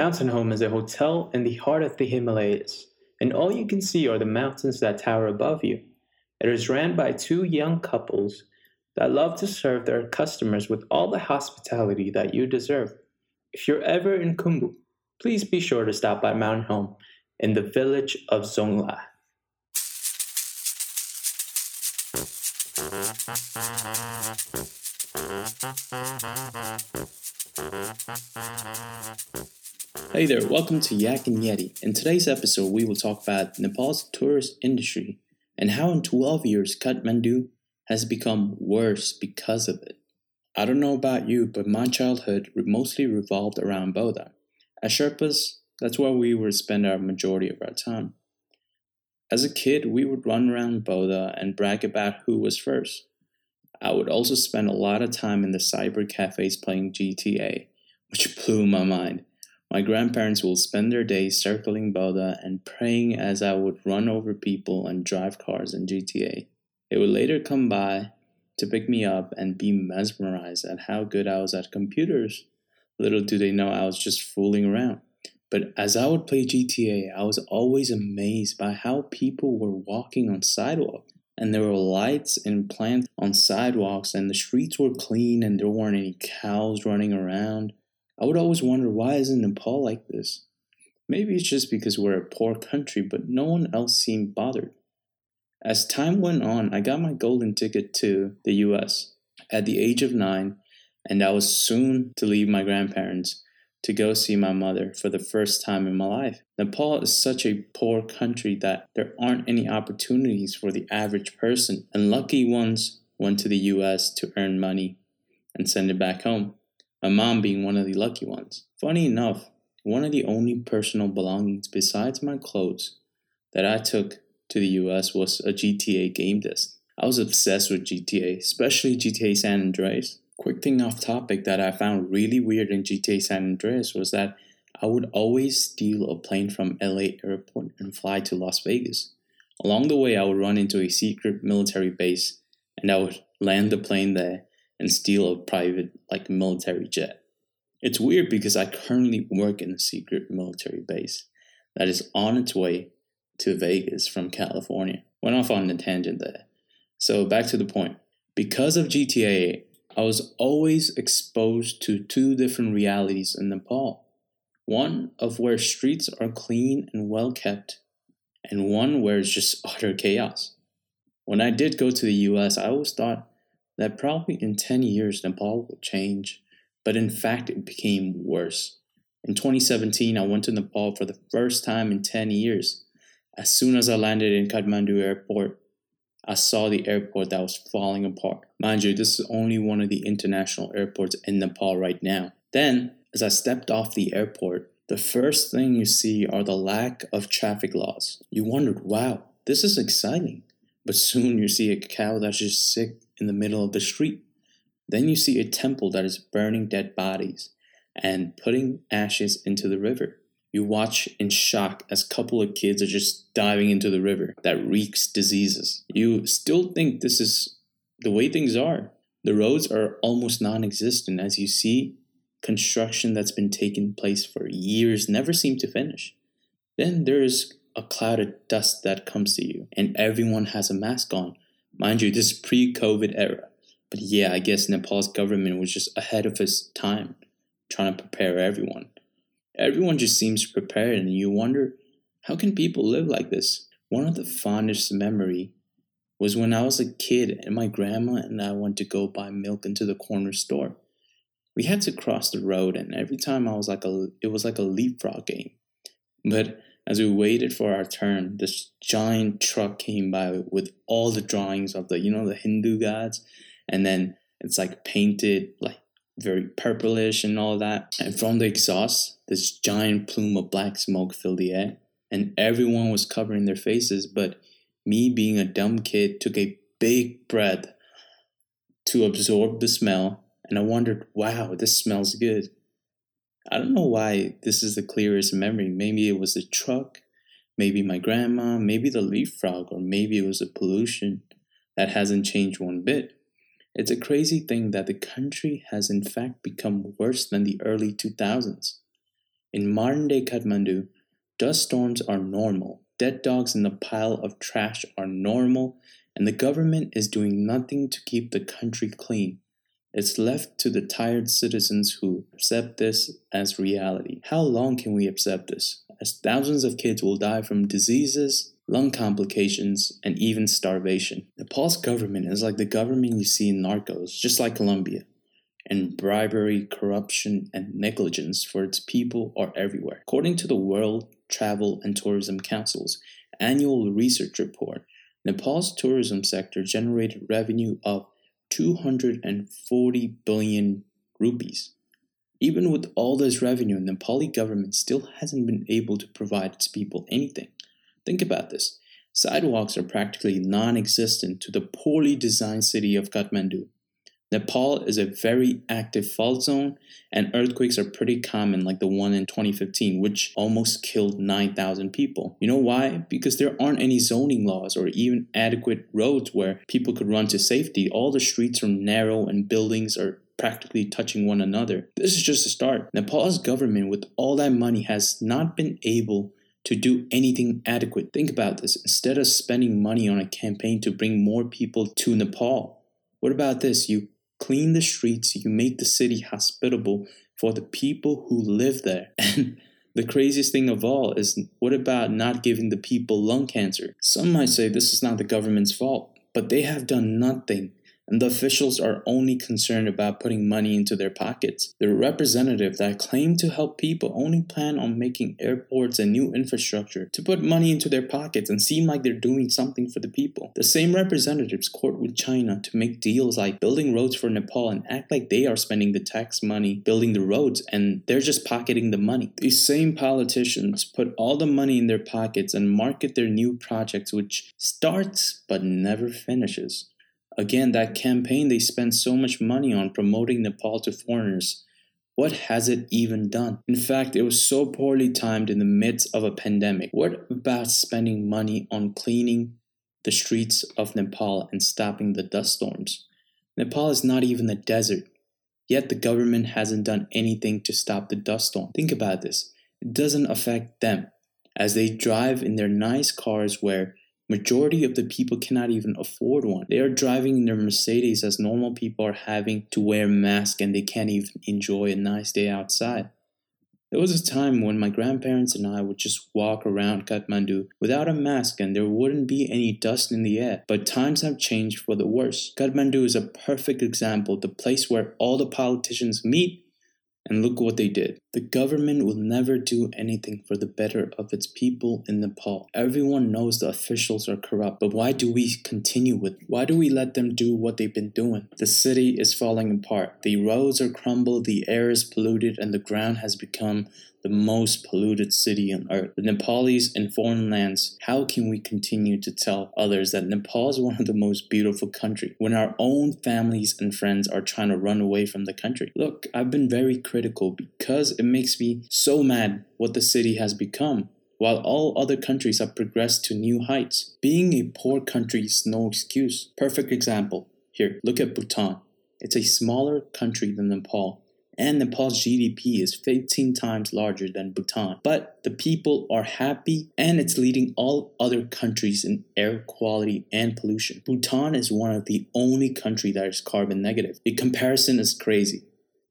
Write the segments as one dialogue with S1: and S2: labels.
S1: Mountain Home is a hotel in the heart of the Himalayas, and all you can see are the mountains that tower above you. It is ran by two young couples that love to serve their customers with all the hospitality that you deserve. If you're ever in Khumbu, please be sure to stop by Mountain Home in the village of Zongla.
S2: Hey there, welcome to Yak and Yeti. In today's episode, we will talk about Nepal's tourist industry and how in 12 years Kathmandu has become worse because of it. I don't know about you, but my childhood mostly revolved around Bodha. As Sherpas, that's where we would spend our majority of our time. As a kid, we would run around Bodha and brag about who was first. I would also spend a lot of time in the cyber cafes playing GTA, which blew my mind. My grandparents will spend their days circling Bodha and praying as I would run over people and drive cars in GTA. They would later come by to pick me up and be mesmerized at how good I was at computers. Little do they know I was just fooling around. But as I would play GTA, I was always amazed by how people were walking on sidewalks. And there were lights and plants on sidewalks, and the streets were clean, and there weren't any cows running around. I would always wonder why isn't Nepal like this? Maybe it's just because we're a poor country, but no one else seemed bothered. As time went on, I got my golden ticket to the US at the age of nine, and I was soon to leave my grandparents to go see my mother for the first time in my life. Nepal is such a poor country that there aren't any opportunities for the average person, and lucky ones went to the US to earn money and send it back home. My mom being one of the lucky ones. Funny enough, one of the only personal belongings besides my clothes that I took to the US was a GTA game disc. I was obsessed with GTA, especially GTA San Andreas. Quick thing off topic that I found really weird in GTA San Andreas was that I would always steal a plane from LA airport and fly to Las Vegas. Along the way, I would run into a secret military base and I would land the plane there and steal a private, like, military jet. It's weird because I currently work in a secret military base that is on its way to Vegas from California. Went off on a tangent there. So back to the point. Because of GTA, I was always exposed to two different realities in Nepal. One of where streets are clean and well kept, and one where it's just utter chaos. When I did go to the US, I always thought that probably in 10 years Nepal will change, but in fact, it became worse. In 2017, I went to Nepal for the first time in 10 years. As soon as I landed in Kathmandu airport, I saw the airport that was falling apart. Mind you, this is only one of the international airports in Nepal right now. Then, as I stepped off the airport, the first thing you see are the lack of traffic laws. You wondered, wow, this is exciting. But soon you see a cow that's just sick in the middle of the street. Then you see a temple that is burning dead bodies and putting ashes into the river. You watch in shock as a couple of kids are just diving into the river that reeks diseases. You still think this is the way things are. The roads are almost non existent as you see construction that's been taking place for years never seem to finish. Then there's a cloud of dust that comes to you, and everyone has a mask on. Mind you, this is pre COVID era. But yeah, I guess Nepal's government was just ahead of its time, trying to prepare everyone. Everyone just seems prepared, and you wonder how can people live like this? One of the fondest memory was when I was a kid and my grandma and I went to go buy milk into the corner store. We had to cross the road, and every time I was like a, it was like a leapfrog game. But as we waited for our turn, this giant truck came by with all the drawings of the, you know, the Hindu gods, and then it's like painted like very purplish and all that. And from the exhaust, this giant plume of black smoke filled the air, and everyone was covering their faces. But me, being a dumb kid, took a big breath to absorb the smell, and I wondered, wow, this smells good. I don't know why this is the clearest memory. Maybe it was the truck, maybe my grandma, maybe the leapfrog, or maybe it was the pollution that hasn't changed one bit. It's a crazy thing that the country has in fact become worse than the early 2000s. In modern day Kathmandu, dust storms are normal, dead dogs in the pile of trash are normal, and the government is doing nothing to keep the country clean. It's left to the tired citizens who accept this as reality. How long can we accept this? As thousands of kids will die from diseases, lung complications, and even starvation. Nepal's government is like the government you see in Narcos, just like Colombia. And bribery, corruption, and negligence for its people are everywhere. According to the World Travel and Tourism Council's annual research report, Nepal's tourism sector generated revenue of 240 billion rupees. Even with all this revenue, the Nepali government still hasn't been able to provide its people anything. Think about this. Sidewalks are practically non existent to the poorly designed city of Kathmandu. Nepal is a very active fault zone, and earthquakes are pretty common, like the one in 2015, which almost killed 9,000 people. You know why? Because there aren't any zoning laws or even adequate roads where people could run to safety. All the streets are narrow and buildings are practically touching one another. This is just a start. Nepal's government, with all that money, has not been able to do anything adequate. Think about this. Instead of spending money on a campaign to bring more people to Nepal, what about this? You clean the streets, you make the city hospitable for the people who live there. And the craziest thing of all is what about not giving the people lung cancer? Some might say this is not the government's fault, but they have done nothing and the officials are only concerned about putting money into their pockets. The representative that claim to help people only plan on making airports and new infrastructure to put money into their pockets and seem like they're doing something for the people. The same representatives court with China to make deals like building roads for Nepal and act like they are spending the tax money building the roads and they're just pocketing the money. These same politicians put all the money in their pockets and market their new projects which starts but never finishes. Again, that campaign they spent so much money on promoting Nepal to foreigners. What has it even done? In fact, it was so poorly timed in the midst of a pandemic. What about spending money on cleaning the streets of Nepal and stopping the dust storms? Nepal is not even a desert, yet the government hasn't done anything to stop the dust storm. Think about this it doesn't affect them as they drive in their nice cars where Majority of the people cannot even afford one. They are driving in their Mercedes as normal people are having to wear masks and they can't even enjoy a nice day outside. There was a time when my grandparents and I would just walk around Kathmandu without a mask and there wouldn't be any dust in the air. But times have changed for the worse. Kathmandu is a perfect example, the place where all the politicians meet and look what they did. The government will never do anything for the better of its people in Nepal. Everyone knows the officials are corrupt, but why do we continue with It? why do we let them do what they've been doing? The city is falling apart. The roads are crumbled, the air is polluted, and the ground has become the most polluted city on earth. The Nepalese in foreign lands, how can we continue to tell others that Nepal is one of the most beautiful countries when our own families and friends are trying to run away from the country? Look, I've been very critical because it makes me so mad what the city has become. While all other countries have progressed to new heights, being a poor country is no excuse. Perfect example. Here, look at Bhutan. It's a smaller country than Nepal, and Nepal's GDP is 15 times larger than Bhutan. But the people are happy and it's leading all other countries in air quality and pollution. Bhutan is one of the only country that is carbon negative. The comparison is crazy.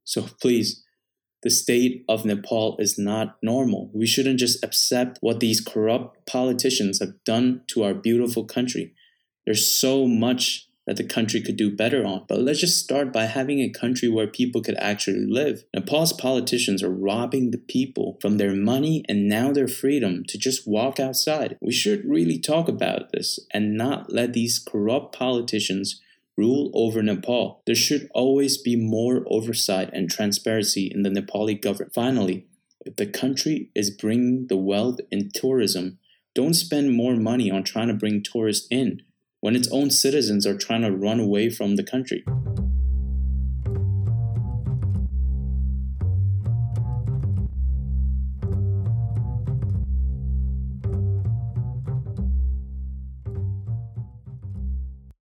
S2: So please, the state of Nepal is not normal. We shouldn't just accept what these corrupt politicians have done to our beautiful country. There's so much that the country could do better on. But let's just start by having a country where people could actually live. Nepal's politicians are robbing the people from their money and now their freedom to just walk outside. We should really talk about this and not let these corrupt politicians rule over Nepal. There should always be more oversight and transparency in the Nepali government. Finally, if the country is bringing the wealth in tourism, don't spend more money on trying to bring tourists in when its own citizens are trying to run away from the country.